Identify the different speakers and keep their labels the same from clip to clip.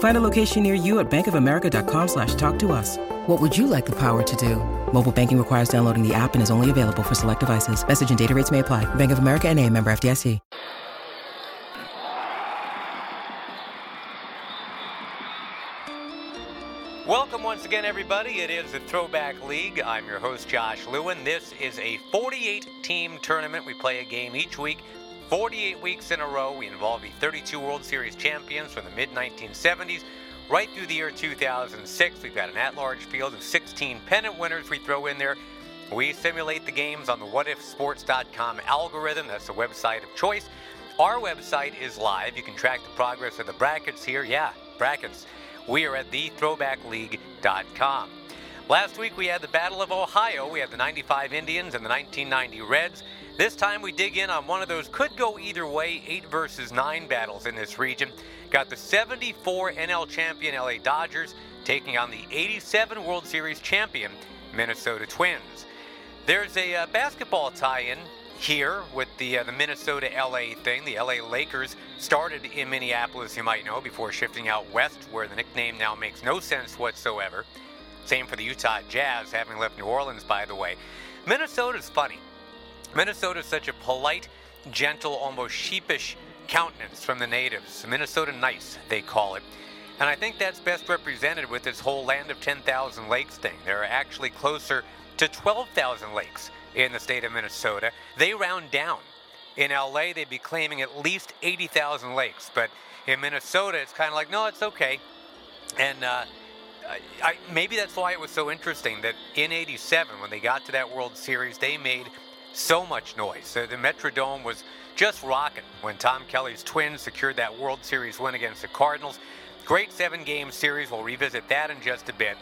Speaker 1: Find a location near you at bankofamerica.com slash talk to us. What would you like the power to do? Mobile banking requires downloading the app and is only available for select devices. Message and data rates may apply. Bank of America and a member FDIC.
Speaker 2: Welcome once again, everybody. It is the Throwback League. I'm your host, Josh Lewin. This is a 48 team tournament. We play a game each week, 48 weeks in a row. We involve the 32 World Series champions from the mid 1970s right through the year 2006. We've got an at large field of 16 pennant winners we throw in there. We simulate the games on the whatifsports.com algorithm. That's the website of choice. Our website is live. You can track the progress of the brackets here. Yeah, brackets. We are at thethrowbackleague.com. Last week we had the Battle of Ohio. We had the 95 Indians and the 1990 Reds. This time we dig in on one of those could go either way 8 versus 9 battles in this region. Got the 74 NL champion LA Dodgers taking on the 87 World Series champion Minnesota Twins. There's a uh, basketball tie-in here with the uh, the Minnesota LA thing. The LA Lakers started in Minneapolis, you might know, before shifting out west, where the nickname now makes no sense whatsoever. Same for the Utah Jazz, having left New Orleans, by the way. Minnesota's funny. Minnesota's such a polite, gentle, almost sheepish countenance from the natives. Minnesota nice, they call it. And I think that's best represented with this whole land of 10,000 lakes thing. There are actually closer to 12,000 lakes in the state of Minnesota. They round down. In LA, they'd be claiming at least 80,000 lakes. But in Minnesota, it's kind of like, no, it's okay. And uh, I, maybe that's why it was so interesting that in 87, when they got to that World Series, they made so much noise. The Metrodome was just rocking when Tom Kelly's Twins secured that World Series win against the Cardinals. Great seven game series. We'll revisit that in just a bit.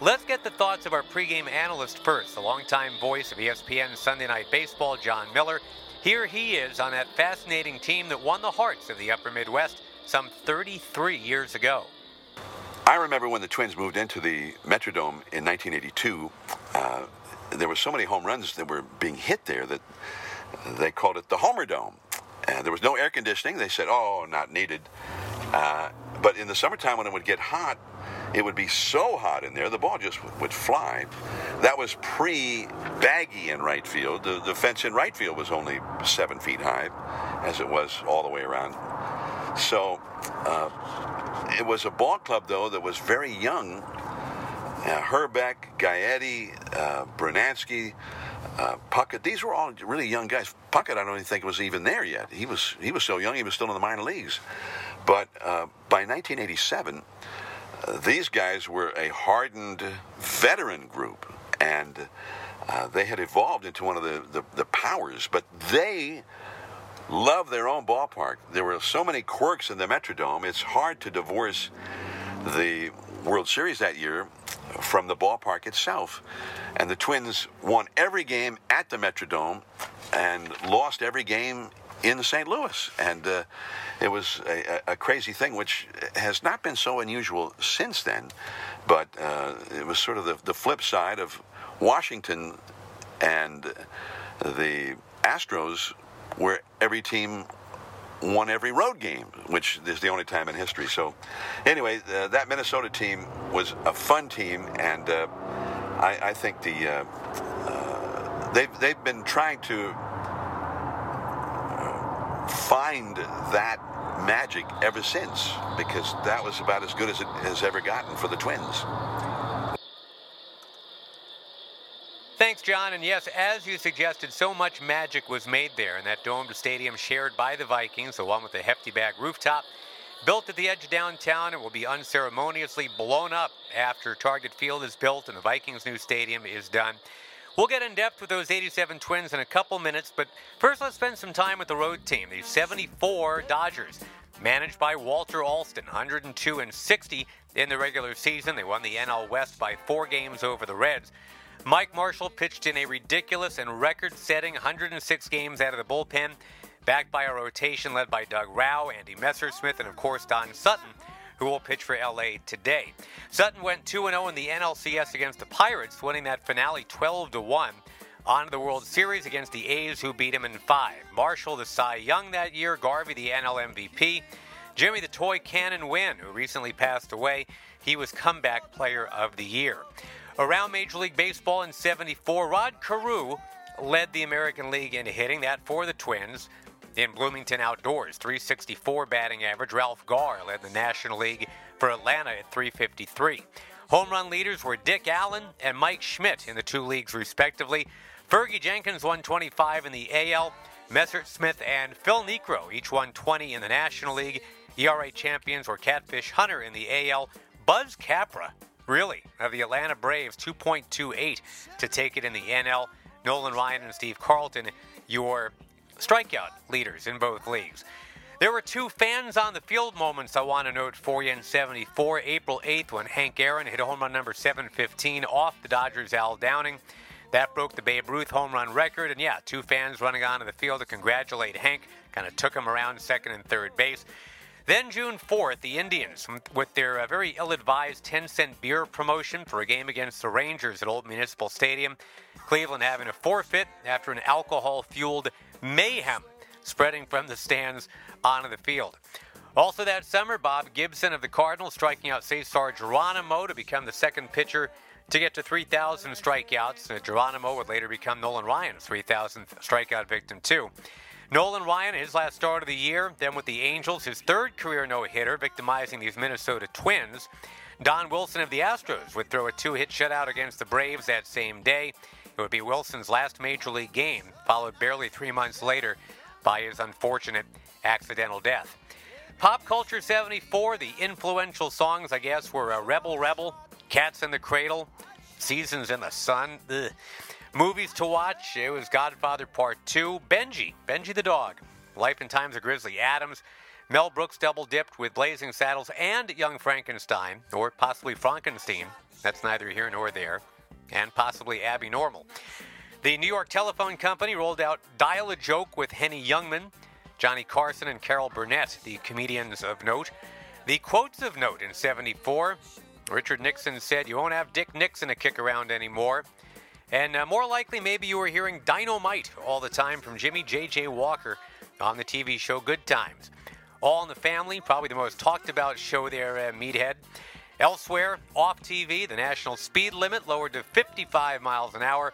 Speaker 2: Let's get the thoughts of our pregame analyst first, the longtime voice of ESPN Sunday Night Baseball, Jon Miller. Here he is on that fascinating team that won the hearts of the Upper Midwest some 33 years ago.
Speaker 3: I remember when the Twins moved into the Metrodome in 1982. Uh, there were so many home runs that were being hit there that they called it the Homer Dome. And there was no air conditioning. They said, oh, not needed. Uh, but in the summertime, when it would get hot, it would be so hot in there, the ball just would fly. That was pre baggy in right field. The, the fence in right field was only seven feet high, as it was all the way around. So uh, it was a ball club, though, that was very young. Uh, Hrbek, Gaetti, uh, Brunansky, uh, Puckett. These were all really young guys. Puckett, I don't even think was even there yet. He was he was so young. He was still in the minor leagues. But uh, by 1987, uh, these guys were a hardened veteran group, and uh, they had evolved into one of the, the, the powers. But they loved their own ballpark. There were so many quirks in the Metrodome. It's hard to divorce the World Series that year from the ballpark itself. And the Twins won every game at the Metrodome and lost every game in St. Louis. And uh, it was a, a, crazy thing, which has not been so unusual since then. But uh, it was sort of the, the flip side of Washington and the Astros, where every team won every road game, which is the only time in history. So, anyway, uh, that Minnesota team was a fun team, and uh, I, I, think the uh, uh they've they've been trying to uh, find that magic ever since because that was about as good as it has ever gotten for the Twins.
Speaker 2: Thanks, Jon. And yes, as you suggested, so much magic was made there in that domed stadium shared by the Vikings, the one with the hefty back rooftop. Built at the edge downtown, it will be unceremoniously blown up after Target Field is built and the Vikings' new stadium is done. We'll get in depth with those 87 Twins in a couple minutes, but first let's spend some time with the road team, the 74 Dodgers, managed by Walter Alston, 102 and 60 in the regular season. They won the NL West by four games over the Reds. Mike Marshall pitched in a ridiculous and record setting 106 games out of the bullpen, backed by a rotation led by Doug Rau, Andy Messersmith, and of course Don Sutton, who will pitch for LA today. Sutton went 2 0 in the NLCS against the Pirates, winning that finale 12 1 on the World Series against the A's, who beat him in five. Marshall, the Cy Young that year, Garvey, the NL MVP, Jimmy, the Toy Cannon Wynn, who recently passed away, he was comeback player of the year. Around Major League Baseball in 74, Rod Carew led the American League in hitting that for the Twins. In Bloomington Outdoors, 364 batting average. Ralph Garr led the National League for Atlanta at 353. Home run leaders were Dick Allen and Mike Schmidt in the two leagues, respectively. Fergie Jenkins won 25 in the AL. Messersmith and Phil Niekro each won 20 in the National League. ERA champions were Catfish Hunter in the AL. Buzz Capra Really, of the Atlanta Braves, 2.28 to take it in the NL. Nolan Ryan and Steve Carlton, your strikeout leaders in both leagues. There were two fans on the field moments I want to note for you in 74. April 8th, when Hank Aaron hit a home run number 715 off the Dodgers' Al Downing. That broke the Babe Ruth home run record. And yeah, two fans running onto the field to congratulate Hank. Kind of took him around second and third base. Then June 4th, the Indians, with their uh, very ill advised 10 cent beer promotion for a game against the Rangers at Old Municipal Stadium. Cleveland having a forfeit after an alcohol fueled mayhem spreading from the stands onto the field. Also that summer, Bob Gibson of the Cardinals striking out Cesar Geronimo to become the second pitcher to get to 3,000 strikeouts. Geronimo would later become Nolan Ryan's 3,000th strikeout victim, too. Nolan Ryan, his last start of the year, then with the Angels, his third career no hitter, victimizing these Minnesota Twins. Don Wilson of the Astros would throw a two hit shutout against the Braves that same day. It would be Wilson's last major league game, followed barely three months later by his unfortunate accidental death. Pop Culture 74, the influential songs, I guess, were uh, Rebel Rebel, Cats in the Cradle, Seasons in the Sun. Ugh. Movies to watch, it was Godfather Part 2, Benji, Benji the Dog, Life and Times of Grizzly Adams, Mel Brooks double dipped with Blazing Saddles and Young Frankenstein, or possibly Frankenstein, that's neither here nor there, and possibly Abby Normal. The New York Telephone Company rolled out Dial a Joke with Henny Youngman, Johnny Carson, and Carol Burnett, the comedians of note. The quotes of note in 74 Richard Nixon said, You won't have Dick Nixon to kick around anymore. And uh, more likely, maybe you were hearing Dynamite all the time from Jimmy J.J. Walker on the TV show Good Times. All in the Family, probably the most talked about show there, uh, Meathead. Elsewhere, off TV, the national speed limit lowered to 55 miles an hour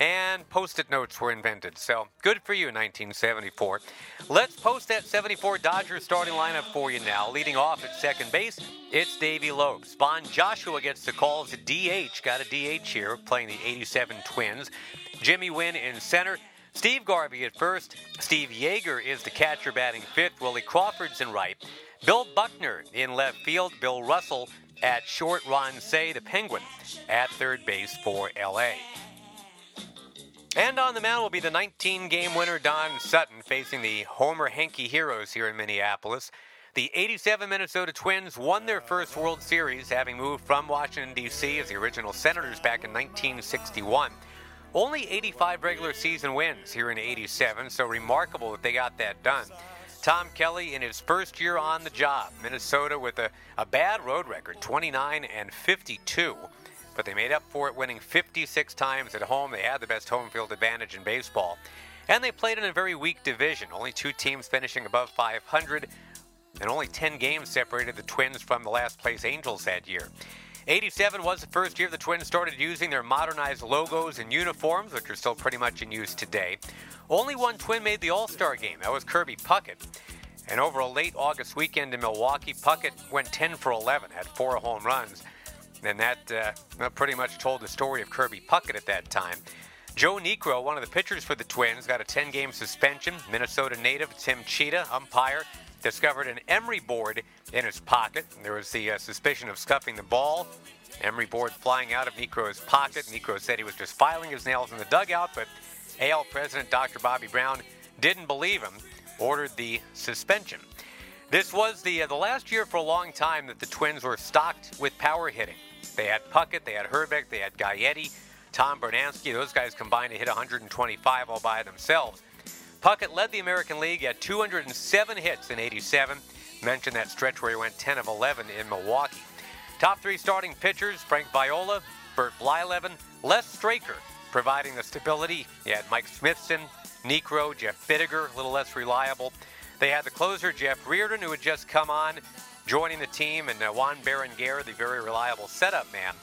Speaker 2: and post-it notes were invented. So good for you, 1974. Let's post that 74 Dodgers starting lineup for you now. Leading off at second base, it's Davey Lopes. Von Joshua gets the calls DH. Got a DH here, playing the 87 Twins. Jimmy Wynn in center. Steve Garvey at first. Steve Yeager is the catcher batting fifth. Willie Crawford's in right. Bill Buckner in left field. Bill Russell at short. Ron Cey, the Penguin, at third base for LA. And on the mound will be the 19 game winner Don Sutton facing the Homer Hanky Heroes here in Minneapolis. The 87 Minnesota Twins won their first World Series, having moved from Washington, D.C. as the original Senators back in 1961. Only 85 regular season wins here in 87, so remarkable that they got that done. Tom Kelly in his first year on the job, Minnesota with a, a bad road record, 29 and 52 but they made up for it winning 56 times at home. They had the best home field advantage in baseball. And they played in a very weak division, only two teams finishing above 500, and only 10 games separated the Twins from the last place Angels that year. 87 was the first year the Twins started using their modernized logos and uniforms, which are still pretty much in use today. Only one Twin made the All Star game, that was Kirby Puckett. And over a late August weekend in Milwaukee, Puckett went 10 for 11, had four home runs. And that uh, pretty much told the story of Kirby Puckett at that time. Joe Niekro, one of the pitchers for the Twins, got a 10 game suspension. Minnesota native Tim Tschida, umpire, discovered an emery board in his pocket. There was the uh, suspicion of scuffing the ball. Emery board flying out of Niekro's pocket. Niekro said he was just filing his nails in the dugout, but AL President Dr. Bobby Brown didn't believe him, ordered the suspension. This was the uh, the last year for a long time that the Twins were stocked with power hitting. They had Puckett, they had Hrbek, they had Gaetti, Tom Brunansky. Those guys combined to hit 125 all by themselves. Puckett led the American League at 207 hits in 87. Mentioned that stretch where he went 10 of 11 in Milwaukee. Top three starting pitchers Frank Viola, Bert Blyleven, Les Straker, providing the stability. You had Mike Smithson, Niekro, Jeff Bittiger, a little less reliable. They had the closer, Jeff Reardon, who had just come on, joining the team, and uh, Juan Berenguer, the very reliable setup man.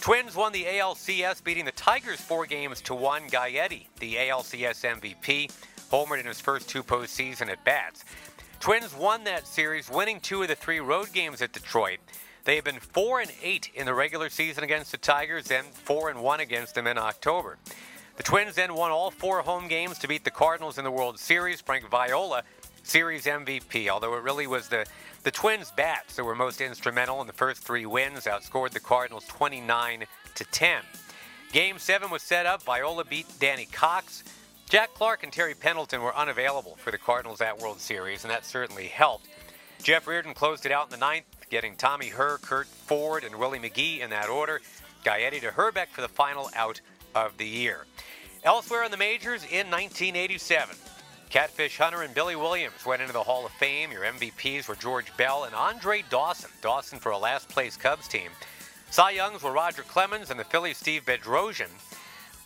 Speaker 2: Twins won the ALCS, beating the Tigers four games to one. Gaetti, the ALCS MVP, homered in his first two postseason at bats. Twins won that series, winning two of the three road games at Detroit. They have been four and eight in the regular season against the Tigers, and four and one against them in October. The Twins then won all four home games to beat the Cardinals in the World Series. Frank Viola, series MVP, although it really was the the Twins' bats that were most instrumental in the first three wins, outscored the Cardinals 29 to 10. Game seven was set up. Viola beat Danny Cox. Jack Clark and Terry Pendleton were unavailable for the Cardinals at World Series, and that certainly helped. Jeff Reardon closed it out in the ninth, getting Tommy Herr, Curt Ford, and Willie McGee in that order. Gaetti to Hrbek for the final out of the year. Elsewhere in the majors in 1987, Catfish Hunter and Billy Williams went into the Hall of Fame. Your MVPs were George Bell and Andre Dawson. Dawson for a last place Cubs team. Cy Youngs were Roger Clemens and the Phillies' Steve Bedrosian.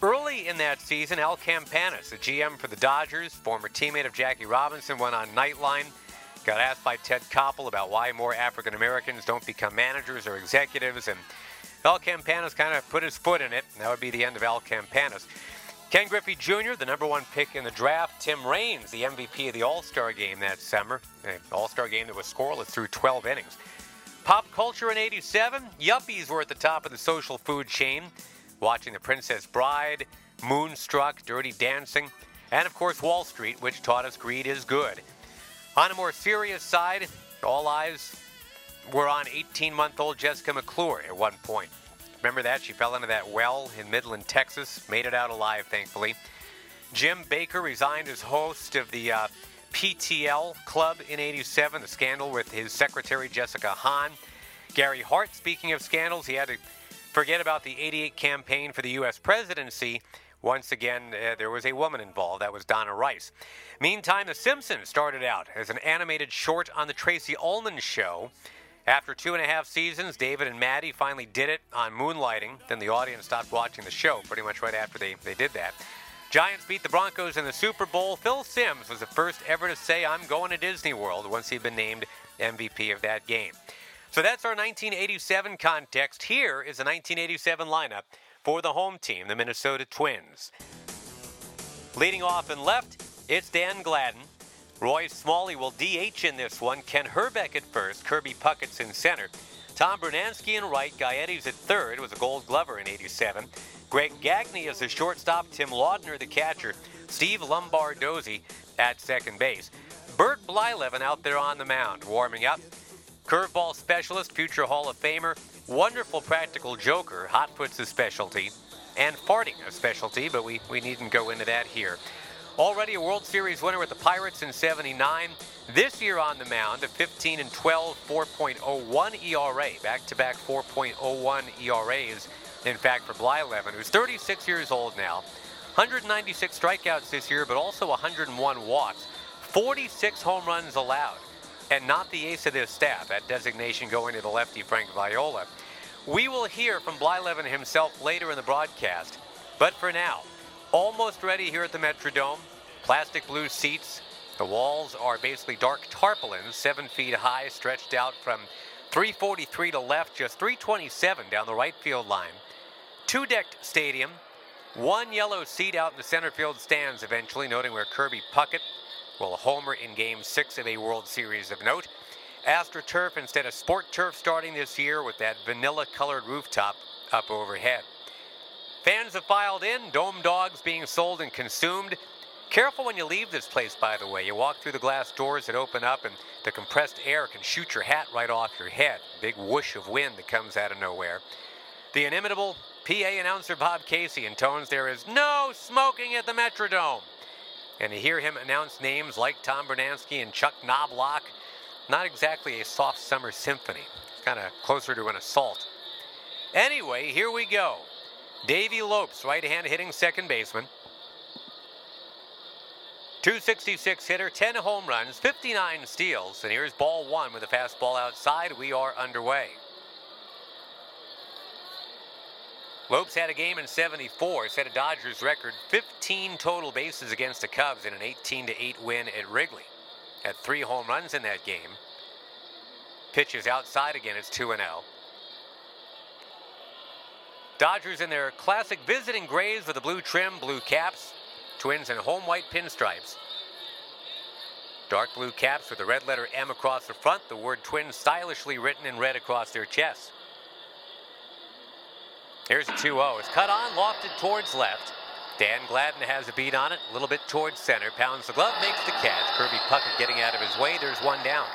Speaker 2: Early in that season, Al Campanis, the GM for the Dodgers, former teammate of Jackie Robinson, went on Nightline. Got asked by Ted Koppel about why more African Americans don't become managers or executives, and Al Campanis kind of put his foot in it. And that would be the end of Al Campanis. Ken Griffey Jr., the number one pick in the draft. Tim Raines, the MVP of the All Star game that summer. An All Star game that was scoreless through 12 innings. Pop culture in 87, yuppies were at the top of the social food chain, watching The Princess Bride, Moonstruck, Dirty Dancing, and of course Wall Street, which taught us greed is good. On a more serious side, all eyes were on 18 month old Jessica McClure at one point. Remember that? She fell into that well in Midland, Texas. Made it out alive, thankfully. Jim Bakker resigned as host of the uh, PTL Club in 87, the scandal with his secretary, Jessica Hahn. Gary Hart, speaking of scandals, he had to forget about the 88 campaign for the U.S. presidency. Once again, uh, there was a woman involved. That was Donna Rice. Meantime, The Simpsons started out as an animated short on The Tracey Ullman Show. After two and a half seasons, David and Maddie finally did it on Moonlighting. Then the audience stopped watching the show pretty much right after they, they did that. Giants beat the Broncos in the Super Bowl. Phil Simms was the first ever to say, I'm going to Disney World once he'd been named MVP of that game. So that's our 1987 context. Here is the 1987 lineup for the home team, the Minnesota Twins. Leading off in left, it's Dan Gladden. Roy Smalley will DH in this one. Ken Hrbek at first. Kirby Puckett's in center. Tom Brunansky in right. Gaetti's at third. Was a gold glover in 87. Greg Gagne is the shortstop. Tim Laudner the catcher. Steve Lombardozzi at second base. Bert Blyleven out there on the mound, warming up. Curveball specialist, future Hall of Famer, wonderful practical joker, hot puts a specialty, and farting a specialty, but we, we needn't go into that here. Already a World Series winner with the Pirates in 79. This year on the mound, a 15 and 12, 4.01 ERA. Back to back 4.01 ERAs, in fact, for Blyleven, who's 36 years old now. 196 strikeouts this year, but also 101 walks. 46 home runs allowed. And not the ace of this staff, that designation going to the lefty Frank Viola. We will hear from Blyleven himself later in the broadcast. But for now, almost ready here at the Metrodome. Plastic blue seats. The walls are basically dark tarpaulins, seven feet high, stretched out from 343 to left, just 327 down the right field line. Two decked stadium, one yellow seat out in the center field stands eventually, noting where Kirby Puckett will homer in game six of a World Series of note. AstroTurf instead of Sport Turf starting this year with that vanilla colored rooftop up overhead. Fans have filed in, dome dogs being sold and consumed. Careful when you leave this place, by the way. You walk through the glass doors that open up, and the compressed air can shoot your hat right off your head. Big whoosh of wind that comes out of nowhere. The inimitable PA announcer Bob Casey intones there is no smoking at the Metrodome. And to hear him announce names like Tom Brunansky and Chuck Knobloch, not exactly a soft summer symphony. It's kind of closer to an assault. Anyway, here we go. Davey Lopes, right hand hitting second baseman. 266 hitter, 10 home runs, 59 steals, and here's ball one with a fastball outside. We are underway. Lopes had a game in 74, set a Dodgers record 15 total bases against the Cubs in an 18 8 win at Wrigley. Had three home runs in that game. Pitches outside again, it's 2 0. Dodgers in their classic visiting grays with the blue trim, blue caps, twins in home white pinstripes. Dark blue caps with the red letter M across the front, the word twins stylishly written in red across their chests. Here's a 2 0. It's cut on, lofted towards left. Dan Gladden has a beat on it, a little bit towards center. Pounds the glove, makes the catch. Kirby Puckett getting out of his way. There's one down.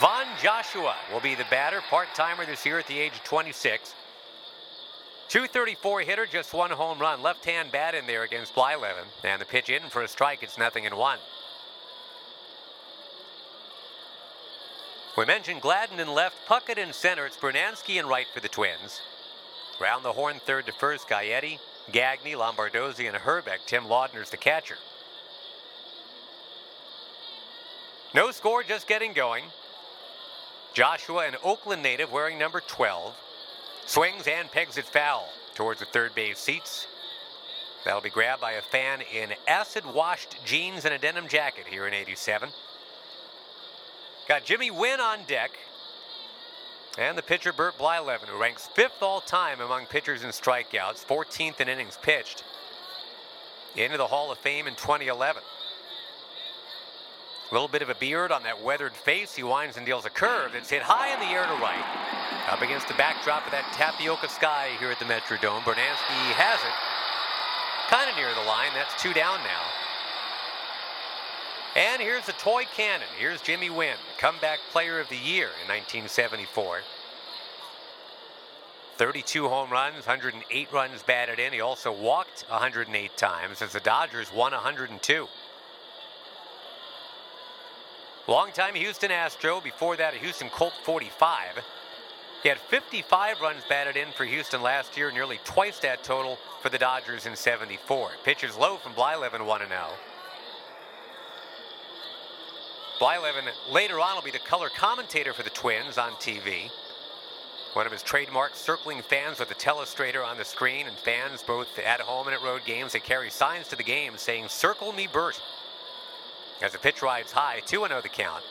Speaker 2: Von Joshua will be the batter, part timer this year at the age of 26. 234 hitter, just one home run. Left hand bat in there against Blyleven. And the pitch in for a strike, it's nothing in one. We mentioned Gladden in left, Puckett in center. It's Brunansky in right for the Twins. Round the horn, third to first, Gaetti, Gagne, Lombardozzi, and Hrbek. Tim Laudner's the catcher. No score, just getting going. Joshua, an Oakland native, wearing number 12, swings and pegs it foul towards the third base seats. That'll be grabbed by a fan in acid-washed jeans and a denim jacket here in 87. Got Jimmy Wynn on deck. And the pitcher, Bert Blyleven, who ranks fifth all time among pitchers in strikeouts, 14th in innings pitched. Into the Hall of Fame in 2011. A little bit of a beard on that weathered face. He winds and deals a curve that's hit high in the air to right. Up against the backdrop of that tapioca sky here at the Metrodome. Brunansky has it. Kind of near the line. That's two down now. And here's the toy cannon. Here's Jimmy Wynn, comeback player of the year in 1974. 32 home runs, 108 runs batted in. He also walked 108 times as the Dodgers won 102. Longtime Houston Astro, before that a Houston Colt 45. He had 55 runs batted in for Houston last year, nearly twice that total for the Dodgers in 74. Pitches low from Blyleven 1 0. Blyleven later on will be the color commentator for the Twins on TV. One of his trademarks, circling fans with a telestrator on the screen, and fans both at home and at road games, they carry signs to the game saying, Circle me, Bert. As the pitch rides high, 2 0 the count.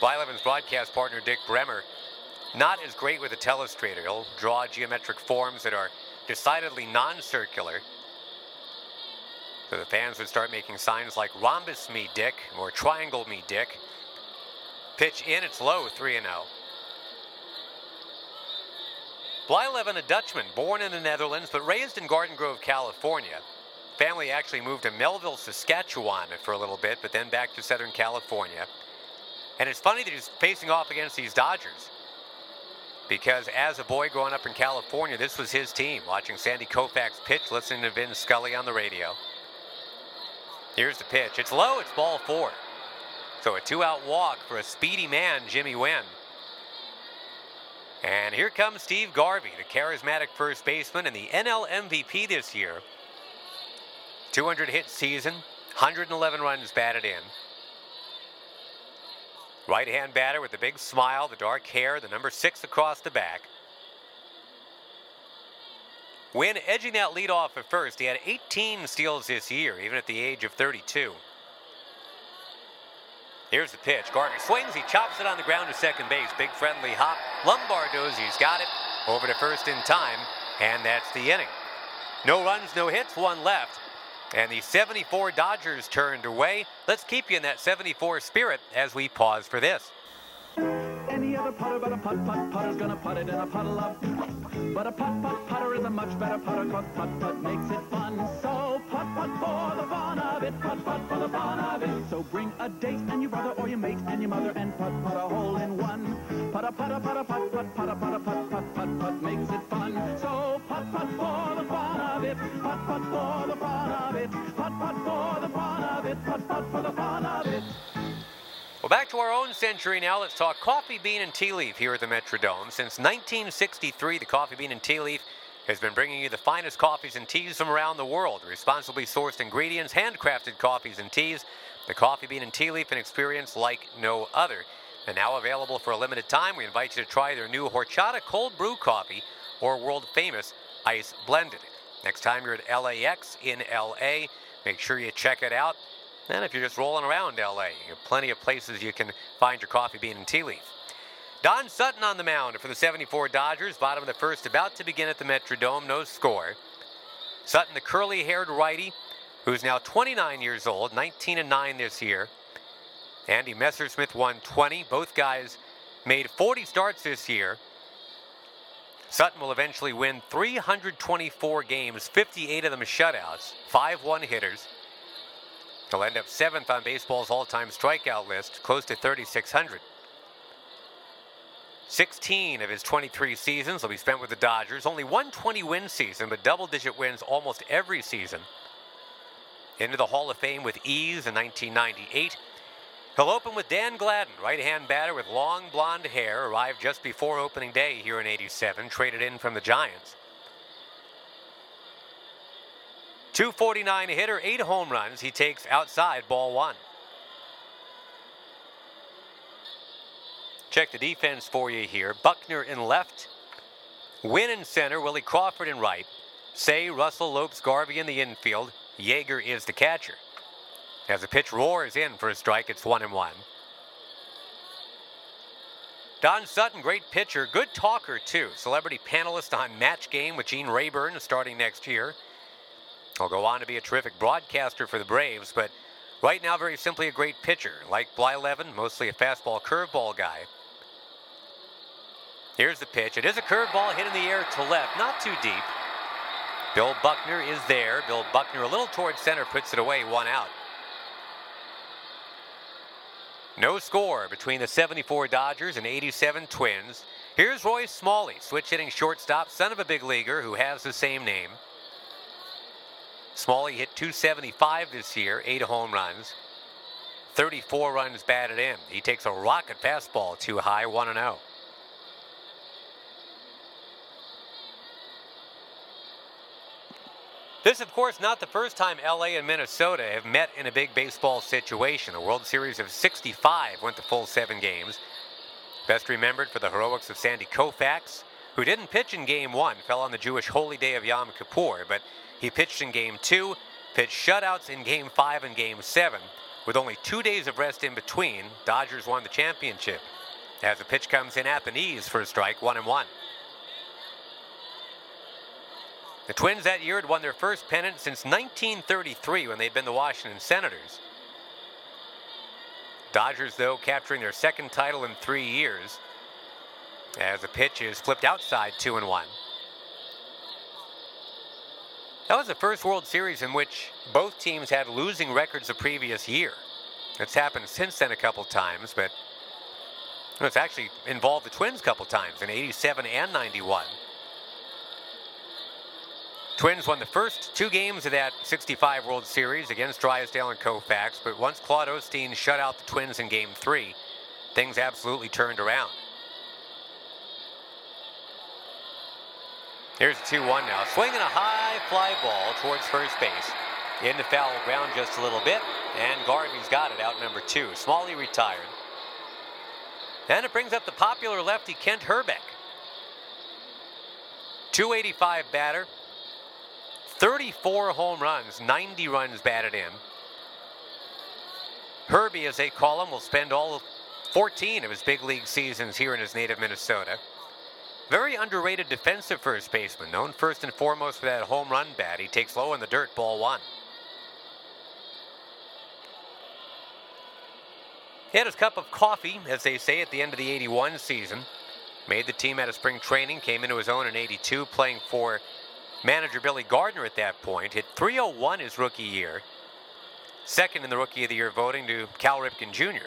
Speaker 2: Blyleven's broadcast partner, Dick Bremer, not as great with a telestrator. He'll draw geometric forms that are decidedly non circular. So the fans would start making signs like rhombus me, Dick, or triangle me, Dick. Pitch in, it's low, 3 0. Blyleven, a Dutchman, born in the Netherlands but raised in Garden Grove, California. Family actually moved to Melville, Saskatchewan for a little bit, but then back to Southern California. And it's funny that he's facing off against these Dodgers. Because as a boy growing up in California, this was his team, watching Sandy Koufax pitch, listening to Vin Scully on the radio. Here's the pitch. It's low, it's ball four. So a two out walk for a speedy man, Jimmy Wynn. And here comes Steve Garvey, the charismatic first baseman and the NL MVP this year. 200 hit season, 111 runs batted in. Right hand batter with the big smile, the dark hair, the number six across the back. Wynn edging that lead off at first. He had 18 steals this year, even at the age of 32. Here's the pitch. Garvey swings. He chops it on the ground to second base. Big friendly hop. Lombardozzi's got it. Over to first in time. And that's the inning. No runs, no hits, one left. And the 74 Dodgers turned away. Let's keep you in that 74 spirit as we pause for this.
Speaker 4: Any other putter, but a putt putt putter's gonna it in a puddle of. But a putt putt putter is a much better putter, cause putt putt makes it fun. So putt putt for the fun of it, putt putt for the fun of it. So bring a date and your brother or your mate and your mother and putt putt a hole in one. Putt putt putt putt putt putt a putt putt putt putt putt makes it fun. So putt putt for the fun of it, putt putt for the putt for the fun of it, putt putt for the fun of it.
Speaker 2: Well, back to our own century now. Let's talk coffee bean and tea leaf here at the Metrodome. Since 1963, the Coffee Bean and Tea Leaf has been bringing you the finest coffees and teas from around the world. Responsibly sourced ingredients, handcrafted coffees and teas. The Coffee Bean and Tea Leaf, an experience like no other. And now available for a limited time, we invite you to try their new horchata cold brew coffee or world famous ice blended. Next time you're at LAX in LA, make sure you check it out. And if you're just rolling around LA, plenty of places you can find your coffee bean and tea leaf. Don Sutton on the mound for the 74 Dodgers, bottom of the first, about to begin at the Metrodome, no score. Sutton, the curly-haired righty, who's now 29 years old, 19 and 9 this year. Andy Messersmith won 20. Both guys made 40 starts this year. Sutton will eventually win 324 games, 58 of them shutouts, 5 one hitters. He'll end up seventh on baseball's all time strikeout list, close to 3,600. 16 of his 23 seasons will be spent with the Dodgers. Only one 20 win season, but double digit wins almost every season. Into the Hall of Fame with ease in 1998. He'll open with Dan Gladden, right hand batter with long blonde hair, arrived just before opening day here in 87, traded in from the Giants. 249 hitter, eight home runs. He takes outside ball one. Check the defense for you here. Buckner in left. Wynn in center. Willie Crawford in right. Cey, Russell, Lopes, Garvey in the infield. Yeager is the catcher. As the pitch roars in for a strike, it's one and one. Don Sutton, great pitcher, good talker too. Celebrity panelist on Match Game with Gene Rayburn starting next year. He'll go on to be a terrific broadcaster for the Braves, but right now, very simply a great pitcher. Like Blyleven, mostly a fastball curveball guy. Here's the pitch. It is a curveball hit in the air to left, not too deep. Bill Buckner is there. Bill Buckner a little towards center, puts it away, one out. No score between the 74 Dodgers and 87 Twins. Here's Roy Smalley, switch hitting shortstop, son of a big leaguer who has the same name. Smalley hit 275 this year, eight home runs, 34 runs batted in. He takes a rocket fastball too high, 1 0. This, of course, not the first time LA and Minnesota have met in a big baseball situation. The World Series of 65 went the full seven games. Best remembered for the heroics of Sandy Koufax, who didn't pitch in game one, fell on the Jewish holy day of Yom Kippur, but he pitched in game two, pitched shutouts in game five and game seven. With only two days of rest in between, Dodgers won the championship. As the pitch comes in at the knees for a strike, one and one. The Twins that year had won their first pennant since 1933 when they'd been the Washington Senators. Dodgers, though, capturing their second title in three years as the pitch is flipped outside two and one. That was the first World Series in which both teams had losing records the previous year. It's happened since then a couple times, but it's actually involved the Twins a couple times in 87 and 91. Twins won the first two games of that 65 World Series against Drysdale and Koufax, but once Claude Osteen shut out the Twins in game three, things absolutely turned around. Here's 2-1 now. Swinging a high fly ball towards first base. In the foul ground just a little bit, and Garvey's got it out number two. Smalley retired. And it brings up the popular lefty Kent Hrbek. 285 batter, 34 home runs, 90 runs batted in. Herbie, as they call him, will spend all 14 of his big league seasons here in his native Minnesota. Very underrated defensive first baseman, known first and foremost for that home run bat. He takes low in the dirt, ball one. He had his cup of coffee, as they say, at the end of the 81 season. Made the team out of spring training, came into his own in 82, playing for manager Billy Gardner at that point. Hit 301 his rookie year. Second in the Rookie of the Year voting to Cal Ripken Jr.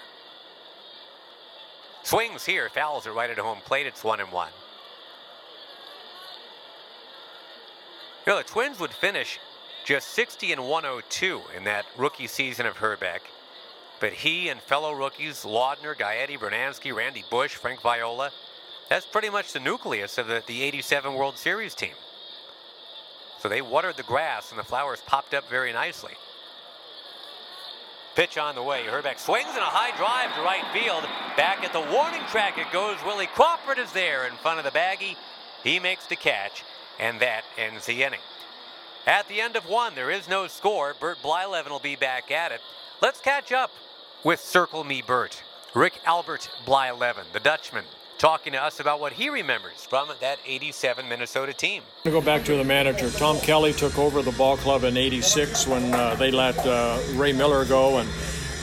Speaker 2: Swings here, fouls it right at home plate. It's one and one. You know, the Twins would finish just 60 and 102 in that rookie season of Hrbek. But he and fellow rookies, Laudner, Gaetti, Brunansky, Randy Bush, Frank Viola, that's pretty much the nucleus of the, the 87 World Series team. So they watered the grass and the flowers popped up very nicely. Pitch on the way. Hrbek swings and a high drive to right field. Back at the warning track it goes. Willie Crawford is there in front of the baggie. He makes the catch, and that ends the inning. At the end of one, there is no score. Bert Blyleven will be back at it. Let's catch up with Circle Me Bert. Rik Aalbert Blyleven, the Dutchman, talking to us about what he remembers from that 87 Minnesota team.
Speaker 5: To go back to the manager, Tom Kelly took over the ball club in 86 when uh, they let uh, Ray Miller go. And,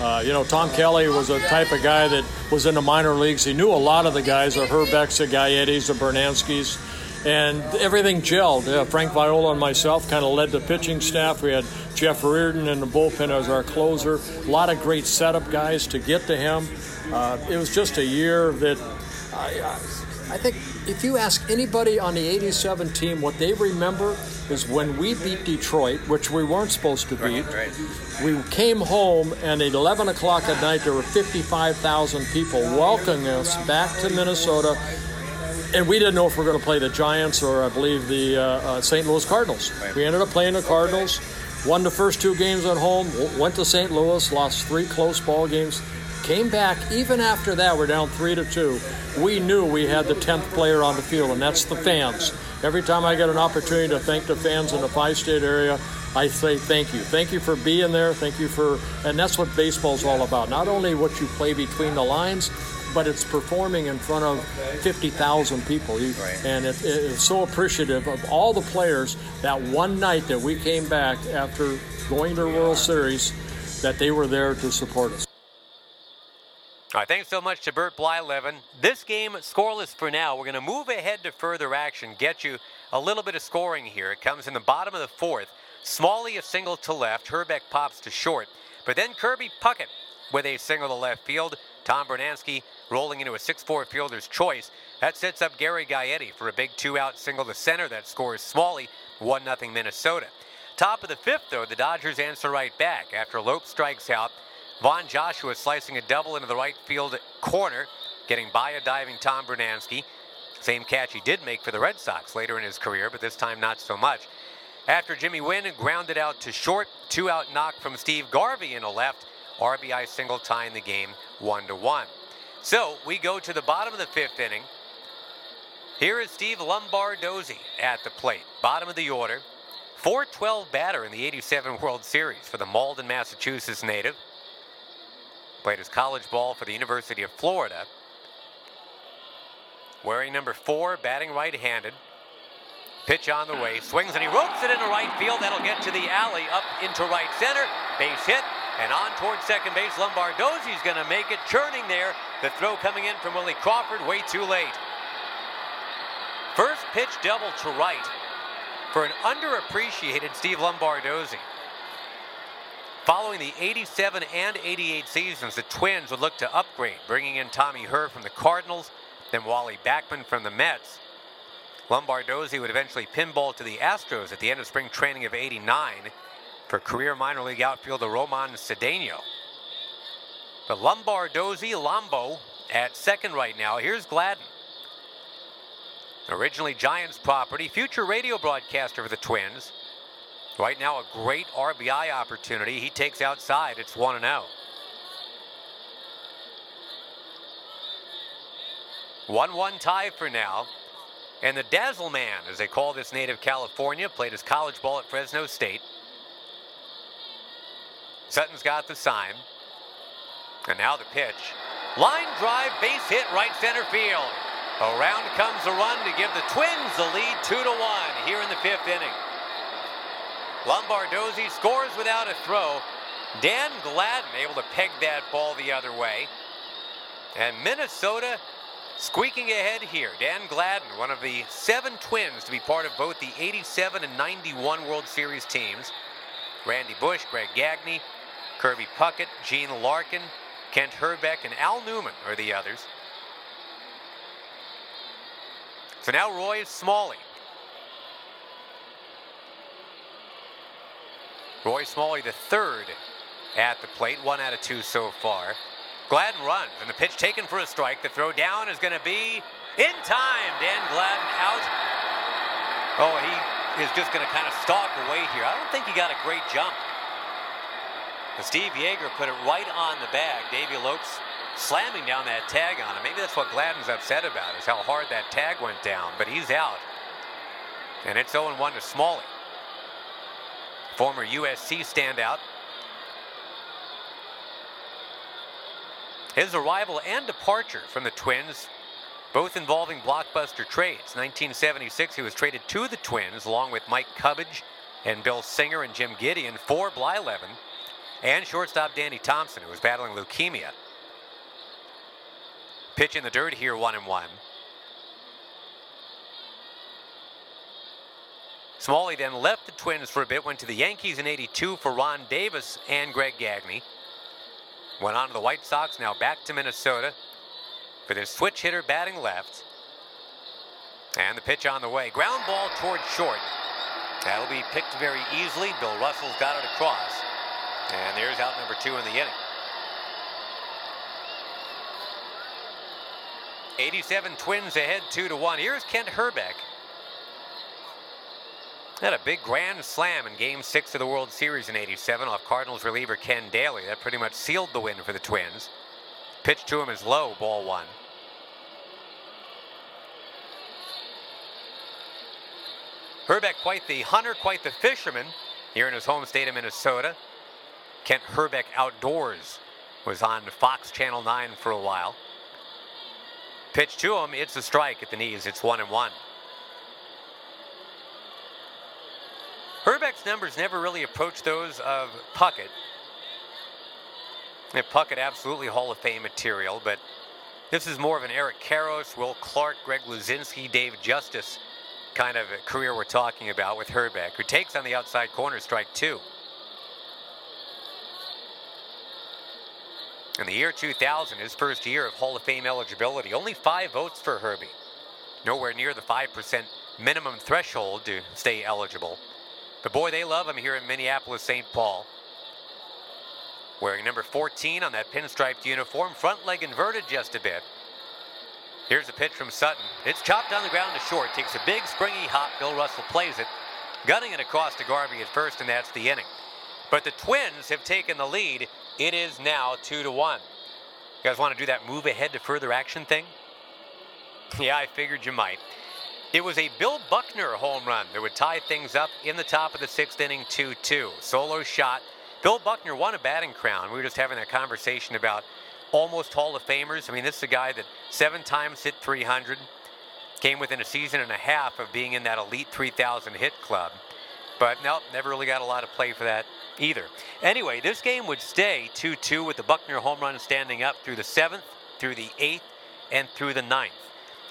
Speaker 5: uh, you know, Tom Kelly was a type of guy that was in the minor leagues. He knew a lot of the guys, the Hrbeks, the Gaettis, the Brunanskys. And everything gelled. Uh, Frank Viola and myself kind of led the pitching staff. We had Jeff Reardon in the bullpen as our closer. A lot of great setup guys to get to him. Uh, it was just a year that I, I think if you ask anybody on the 87 team what they remember is when we beat Detroit, which we weren't supposed to beat. Right, right. We came home, and at 11 o'clock at night, there were 55,000 people welcoming us back to Minnesota. And we didn't know if we were going to play the Giants or, I believe, the uh, uh, St. Louis Cardinals. Right. We ended up playing the Cardinals, won the first two games at home, went to St. Louis, lost three close ball games, came back. Even after that, we're down three to two we knew we had the 10th player on the field, and that's the fans. Every time I get an opportunity to thank the fans in the five state area, I say thank you. Thank you for being there. Thank you for, and that's what baseball's all about. Not only what you play between the lines, but it's performing in front of 50,000 people. And it, it's so appreciative of all the players that one night that we came back after going to the World Series that they were there to support us.
Speaker 2: All right, thanks so much to Bert Blyleven. This game scoreless for now. We're going to move ahead to further action, get you a little bit of scoring here. It comes in the bottom of the fourth. Smalley a single to left. Hrbek pops to short. But then Kirby Puckett with a single to left field. Tom Brunansky rolling into a 6-4 fielder's choice. That sets up Gary Gaetti for a big two-out single to center that scores Smalley 1-0 Minnesota. Top of the fifth, though, the Dodgers answer right back after Lope strikes out. Von Joshua slicing a double into the right field corner, getting by a diving Tom Brunansky. Same catch he did make for the Red Sox later in his career, but this time not so much. After Jimmy Wynn grounded out to short, two out knock from Steve Garvey in a left, RBI single tying the game one to one. So we go to the bottom of the fifth inning. Here is Steve Lombardozzi at the plate, bottom of the order. 412 batter in the 87 World Series for the Malden, Massachusetts native. Played his college ball for the University of Florida. Wearing number four, batting right-handed. Pitch on the way, swings and he ropes it into right field. That'll get to the alley, up into right center. Base hit, and on towards second base. Lombardozzi's going to make it, churning there. The throw coming in from Willie Crawford, way too late. First pitch double to right for an underappreciated Steve Lombardozzi. Following the 87 and 88 seasons, the Twins would look to upgrade, bringing in Tommy Herr from the Cardinals, then Wally Backman from the Mets. Lombardozzi would eventually pinball to the Astros at the end of spring training of 89 for career minor league outfielder Roman Cedeno. But Lombardozzi, Lombo at second right now. Here's Gladden. Originally Giants property, future radio broadcaster for the Twins. Right now, a great RBI opportunity. He takes outside. It's 1 and out. 1 1 tie for now. And the Dazzle Man, as they call this native California, played his college ball at Fresno State. Sutton's got the sign. And now the pitch. Line drive, base hit, right center field. Around comes the run to give the Twins the lead 2 to 1 here in the fifth inning. Lombardozzi scores without a throw. Dan Gladden able to peg that ball the other way. And Minnesota squeaking ahead here. Dan Gladden, one of the seven twins to be part of both the 87 and 91 World Series teams. Randy Bush, Greg Gagne, Kirby Puckett, Gene Larkin, Kent Hrbek, and Al Newman are the others. So now Roy Smalley. Roy Smalley, the third at the plate, one out of two so far. Gladden runs, and the pitch taken for a strike. The throw down is going to be in time. Dan Gladden out. Oh, he is just going to kind of stalk away here. I don't think he got a great jump. But Steve Yeager put it right on the bag. Davey Lopes slamming down that tag on him. Maybe that's what Gladden's upset about, is how hard that tag went down. But he's out. And it's 0-1 to Smalley. Former USC standout. His arrival and departure from the Twins, both involving blockbuster trades. 1976, he was traded to the Twins along with Mike Cubbage and Bill Singer and Jim Gideon for Blyleven and shortstop Danny Thompson, who was battling leukemia. Pitch in the dirt here, one and one. Smalley then left the Twins for a bit, went to the Yankees in 82 for Ron Davis and Greg Gagne. Went on to the White Sox, now back to Minnesota for their switch hitter batting left. And the pitch on the way. Ground ball towards short. That'll be picked very easily. Bill Russell's got it across. And there's out number two in the inning. 87 Twins ahead 2 to 1. Here's Kent Hrbek. Had a big grand slam in game six of the World Series in 87 off Cardinals reliever Ken Dayley. That pretty much sealed the win for the Twins. Pitch to him is low, ball one. Hrbek quite the hunter, quite the fisherman here in his home state of Minnesota. Kent Hrbek Outdoors was on Fox Channel 9 for a while. Pitch to him, it's a strike at the knees. It's one and one. Hrbek's numbers never really approached those of Puckett. And Puckett absolutely Hall of Fame material, but this is more of an Eric Karros, Will Clark, Greg Luzinski, Dave Justice kind of career we're talking about with Hrbek, who takes on the outside corner strike two. In the year 2000, his first year of Hall of Fame eligibility, only five votes for Herbie. Nowhere near the 5% minimum threshold to stay eligible. But boy, they love him here in Minneapolis, St. Paul. Wearing number 14 on that pinstriped uniform, front leg inverted just a bit. Here's a pitch from Sutton. It's chopped on the ground to short, takes a big springy hop. Bill Russell plays it, gunning it across to Garvey at first, and that's the inning. But the Twins have taken the lead it is now two to one. You guys want to do that move ahead to further action thing? Yeah, I figured you might. It was a Bill Buckner home run that would tie things up in the top of the sixth inning 2 2. Solo shot. Bill Buckner won a batting crown. We were just having a conversation about almost Hall of Famers. I mean, this is a guy that seven times hit 300, came within a season and a half of being in that elite 3,000 hit club. But no, never really got a lot of play for that either. Anyway, this game would stay 2 2 with the Buckner home run standing up through the seventh, through the eighth, and through the ninth.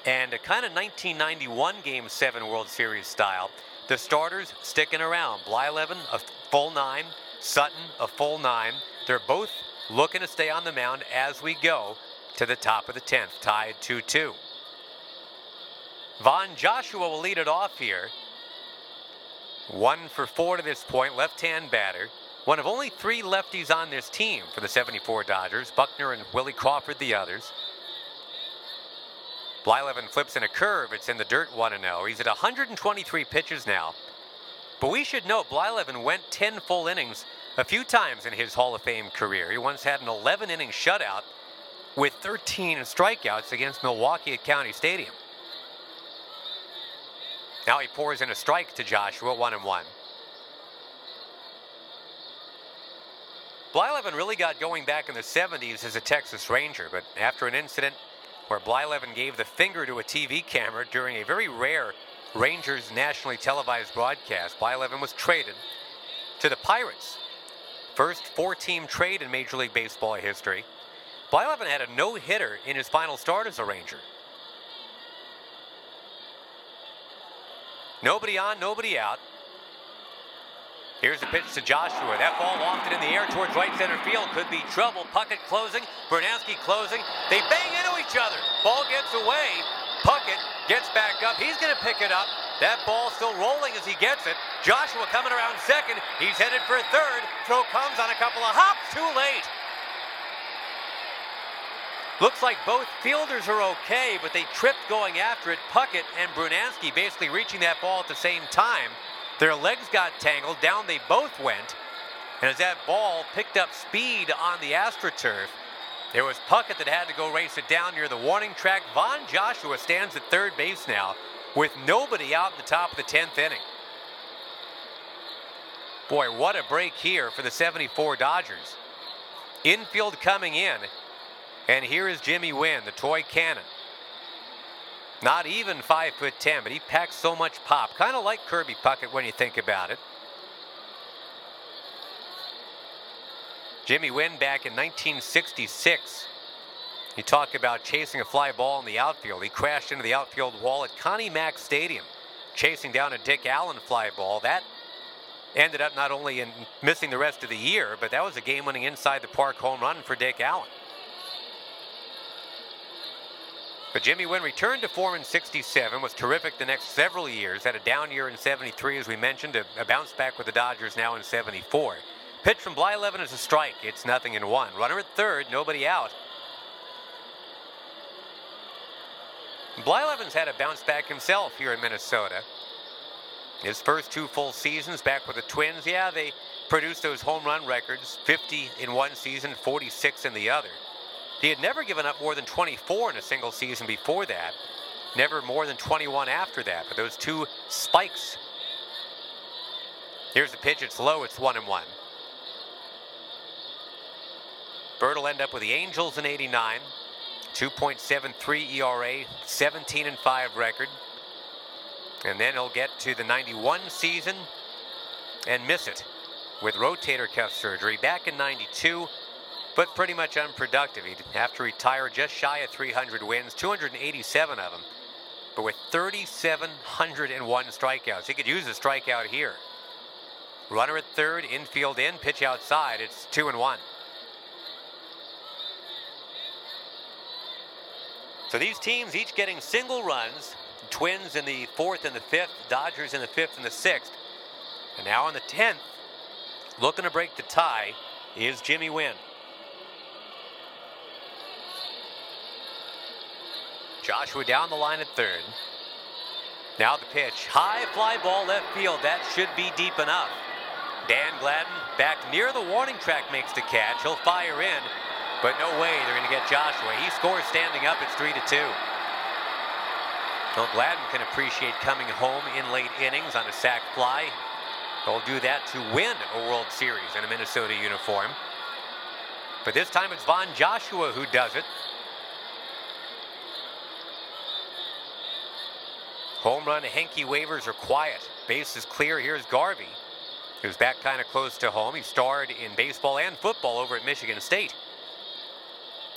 Speaker 2: And a kind of 1991 Game 7 World Series style. The starters sticking around. Blyleven, a full nine. Sutton, a full nine. They're both looking to stay on the mound as we go to the top of the 10th, tied 2 2. Von Joshua will lead it off here. One for four to this point, left-hand batter. One of only three lefties on this team for the 74 Dodgers. Buckner and Willie Crawford the others. Blyleven flips in a curve. It's in the dirt 1-0. He's at 123 pitches now. But we should note Blyleven went 10 full innings a few times in his Hall of Fame career. He once had an 11 inning shutout with 13 strikeouts against Milwaukee at County Stadium. Now he pours in a strike to Joshua, one and one. Blyleven really got going back in the 70s as a Texas Ranger, but after an incident where Blyleven gave the finger to a TV camera during a very rare Rangers nationally televised broadcast, Blyleven was traded to the Pirates. First four-team trade in Major League Baseball history. Blyleven had a no hitter in his final start as a Ranger. Nobody on, nobody out. Here's the pitch to Joshua. That ball lofted in the air towards right center field. Could be trouble. Puckett closing. Brunansky closing. They bang into each other. Ball gets away. Puckett gets back up. He's going to pick it up. That ball still rolling as he gets it. Joshua coming around second. He's headed for third. Throw comes on a couple of hops. Too late. Looks like both fielders are okay, but they tripped going after it. Puckett and Brunansky basically reaching that ball at the same time. Their legs got tangled. Down they both went. And as that ball picked up speed on the AstroTurf, there was Puckett that had to go race it down near the warning track. Von Joshua stands at third base now with nobody out in the top of the 10th inning. Boy, what a break here for the 74 Dodgers. Infield coming in, and here is Jimmy Wynn, the toy cannon. Not even 5 foot 10, but he packs so much pop. Kind of like Kirby Puckett when you think about it. Jimmy Wynn back in 1966. You talk about chasing a fly ball in the outfield. He crashed into the outfield wall at Connie Mack Stadium, chasing down a Dick Allen fly ball. That ended up not only in missing the rest of the year, but that was a game-winning inside the park home run for Dick Allen. But Jimmy Wynn returned to form in 67, was terrific the next several years, had a down year in 73, as we mentioned, a, a bounce back with the Dodgers now in 74. Pitch from Blyleven is a strike. It's nothing in one. Runner at third, nobody out. Blyleven's had a bounce back himself here in Minnesota. His first two full seasons back with the Twins, yeah, they produced those home run records 50 in one season, 46 in the other. He had never given up more than 24 in a single season before that. Never more than 21 after that. But those two spikes. Here's the pitch. It's low. It's one and one. Bert will end up with the Angels in 89. 2.73 ERA, 17 and 5 record. And then he'll get to the 91 season and miss it with rotator cuff surgery back in 92 but pretty much unproductive. He'd have to retire just shy of 300 wins, 287 of them, but with 3,701 strikeouts. He could use a strikeout here. Runner at third, infield in, pitch outside. It's two and one. So these teams each getting single runs. Twins in the fourth and the fifth, Dodgers in the fifth and the sixth. And now in the tenth, looking to break the tie, is Jimmy Wynn. Joshua down the line at third. Now the pitch. High fly ball left field. That should be deep enough. Dan Gladden back near the warning track makes the catch. He'll fire in, but no way they're going to get Joshua. He scores standing up. It's 3 to 2. Well, Gladden can appreciate coming home in late innings on a sac fly. He'll do that to win a World Series in a Minnesota uniform. But this time it's Von Joshua who does it. Home run Henke wavers are quiet. Base is clear. Here's Garvey, who's back kind of close to home. He starred in baseball and football over at Michigan State.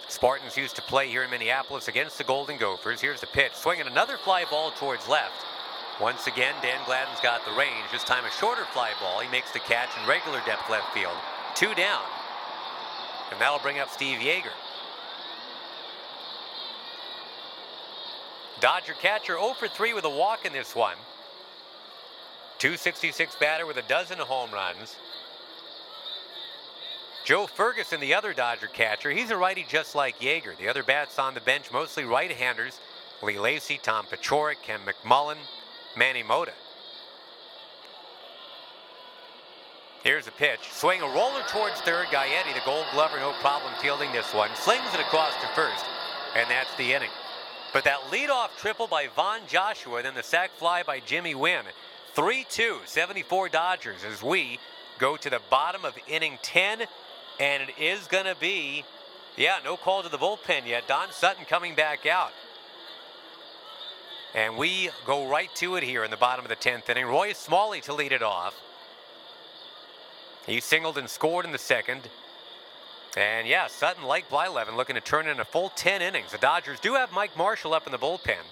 Speaker 2: Spartans used to play here in Minneapolis against the Golden Gophers. Here's the pitch. Swinging another fly ball towards left. Once again, Dan Gladden's got the range. This time a shorter fly ball. He makes the catch in regular depth left field. Two down. And that'll bring up Steve Yeager. Dodger catcher 0 for 3 with a walk in this one. 266 batter with a dozen home runs. Joe Ferguson, the other Dodger catcher, he's a righty just like Yeager. The other bats on the bench, mostly right-handers. Lee Lacy, Tom Paciorek, Ken McMullen, Manny Mota. Here's a pitch. Swing a roller towards third. Gaetti, the gold glover, no problem fielding this one. Slings it across to first. And that's the inning. But that leadoff triple by Von Joshua, then the sac fly by Jimmy Wynn. 3-2, 74 Dodgers as we go to the bottom of inning 10. And it is going to be, yeah, no call to the bullpen yet. Don Sutton coming back out. And we go right to it here in the bottom of the 10th inning. Roy Smalley to lead it off. He singled and scored in the second. And yeah, Sutton, like Blyleven, looking to turn in a full 10 innings. The Dodgers do have Mike Marshall up in the bullpen.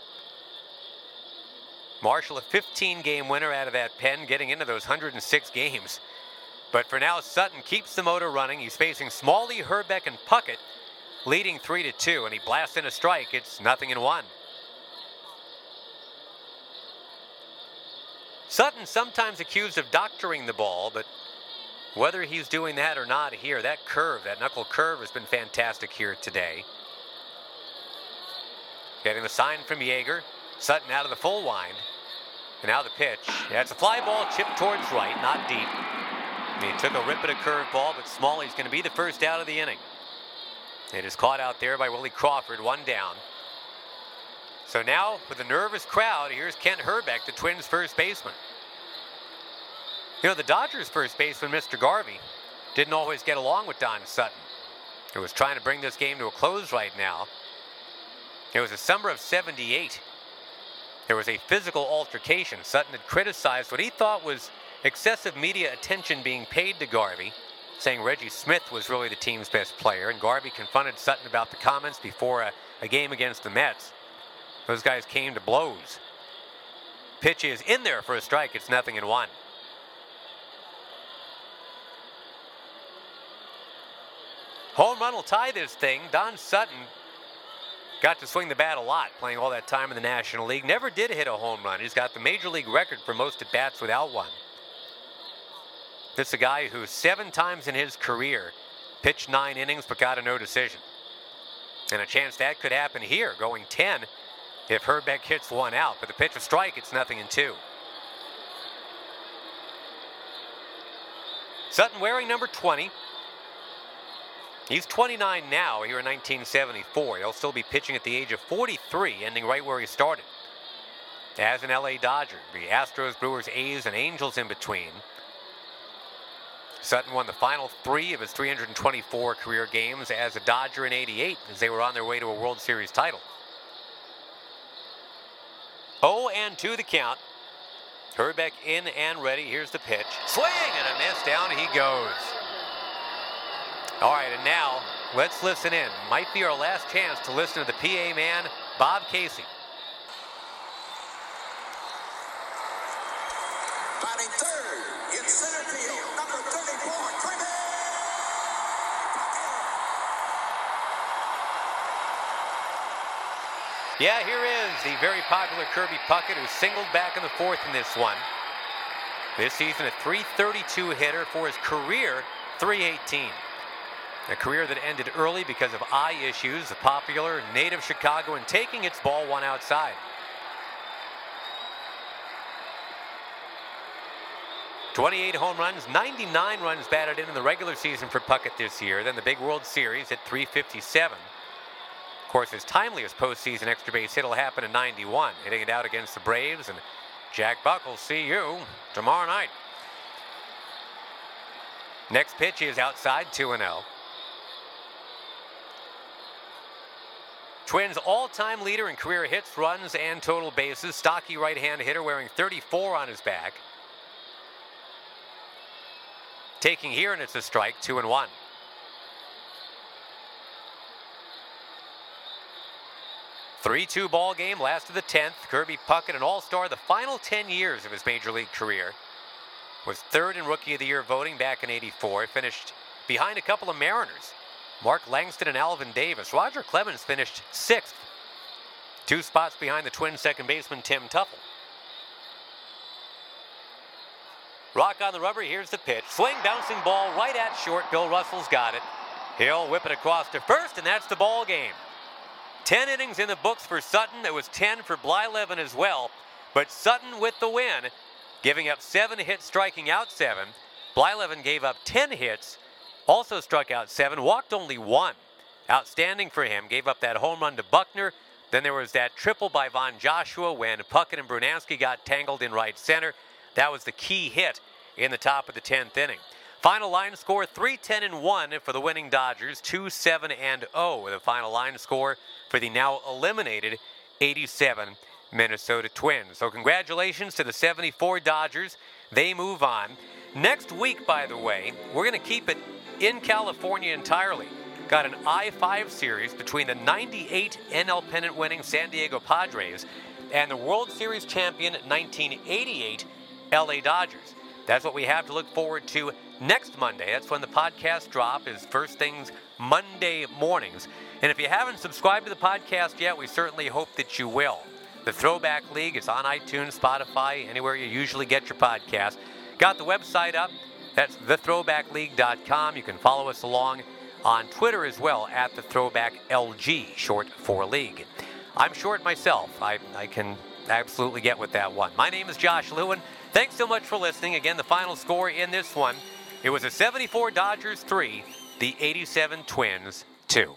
Speaker 2: Marshall, a 15 game winner out of that pen, getting into those 106 games. But for now, Sutton keeps the motor running. He's facing Smalley, Hrbek, and Puckett, leading 3 to 2, and he blasts in a strike. It's nothing in one. Sutton sometimes accused of doctoring the ball, but whether he's doing that or not here, that curve, that knuckle curve has been fantastic here today. Getting the sign from Yeager. Sutton out of the full wind. And now the pitch. Yeah, it's a fly ball chipped towards right, not deep. He took a rip at a curve ball, but Smalley's going to be the first out of the inning. It is caught out there by Willie Crawford, one down. So now, with a nervous crowd, here's Kent Hrbek, the Twins' first baseman. You know, the Dodgers' first baseman, Mr. Garvey, didn't always get along with Don Sutton, who was trying to bring this game to a close right now. It was the summer of 78. There was a physical altercation. Sutton had criticized what he thought was excessive media attention being paid to Garvey, saying Reggie Smith was really the team's best player, and Garvey confronted Sutton about the comments before a, a game against the Mets. Those guys came to blows. Pitch is in there for a strike. It's nothing in one. Home run will tie this thing. Don Sutton got to swing the bat a lot playing all that time in the National League. Never did hit a home run. He's got the major league record for most at bats without one. This is a guy who seven times in his career pitched nine innings but got a no decision. And a chance that could happen here, going 10 if Hrbek hits one out. But the pitch a strike, it's nothing in two. Sutton wearing number 20. He's 29 now here in 1974. He'll still be pitching at the age of 43, ending right where he started. As an LA Dodger, the Astros, Brewers, A's, and Angels in between. Sutton won the final three of his 324 career games as a Dodger in 88 as they were on their way to a World Series title. 0 and 2 the count. Hrbek in and ready. Here's the pitch. Swing and a miss. Down he goes. All right, and now let's listen in. Might be our last chance to listen to the PA man, Bob Casey.
Speaker 6: Batting third in center field, number 34, Kirby
Speaker 2: Yeah, here is the very popular Kirby Puckett who singled back in the fourth in this one. This season, a 332 hitter for his career, 318. A career that ended early because of eye issues, the popular native Chicagoan taking its ball one outside. Twenty-eight home runs, 99 runs batted in in the regular season for Puckett this year. Then the big World Series at 357. Of course, his timeliest postseason extra base hit will happen in 91, hitting it out against the Braves. And Jack Buck will see you tomorrow night. Next pitch is outside 2 0. Twins all-time leader in career hits, runs, and total bases. Stocky right-hand hitter wearing 34 on his back. Taking here, and it's a strike, two and one. Three-two ball game, last of the tenth. Kirby Puckett, an All-Star, the final 10 years of his major league career, was third in Rookie of the Year voting back in '84. Finished behind a couple of Mariners. Mark Langston and Alvin Davis. Roger Clemens finished sixth, two spots behind the twin second baseman Tim Teufel. Rock on the rubber, here's the pitch. Swing, bouncing ball right at short. Bill Russell's got it. He'll whip it across to first, and that's the ball game. 10 innings in the books for Sutton. There was 10 for Blyleven as well. But Sutton with the win, giving up seven hits, striking out seven. Blyleven gave up 10 hits, also struck out seven, walked only one. Outstanding for him. Gave up that home run to Buckner. Then there was that triple by Von Joshua when Puckett and Brunansky got tangled in right center. That was the key hit in the top of the 10th inning. Final line score 310 and 1 for the winning Dodgers, 2 7 and 0 with a final line score for the now eliminated 87 Minnesota Twins. So congratulations to the 74 Dodgers. They move on. Next week, by the way, we're going to keep it in California entirely. Got an I 5 series between the 98 NL pennant winning San Diego Padres and the World Series champion 1988 LA Dodgers. That's what we have to look forward to next Monday. That's when the podcast drop is first things Monday mornings. And if you haven't subscribed to the podcast yet, we certainly hope that you will. The Throwback League is on iTunes, Spotify, anywhere you usually get your podcast. Got the website up. That's thethrowbackleague.com. You can follow us along on Twitter as well at the Throwback LG, short for league. I'm short myself. I, I can absolutely get with that one. My name is Josh Lewin. Thanks so much for listening. Again, the final score in this one it was a 74 Dodgers 3, the 87 Twins 2.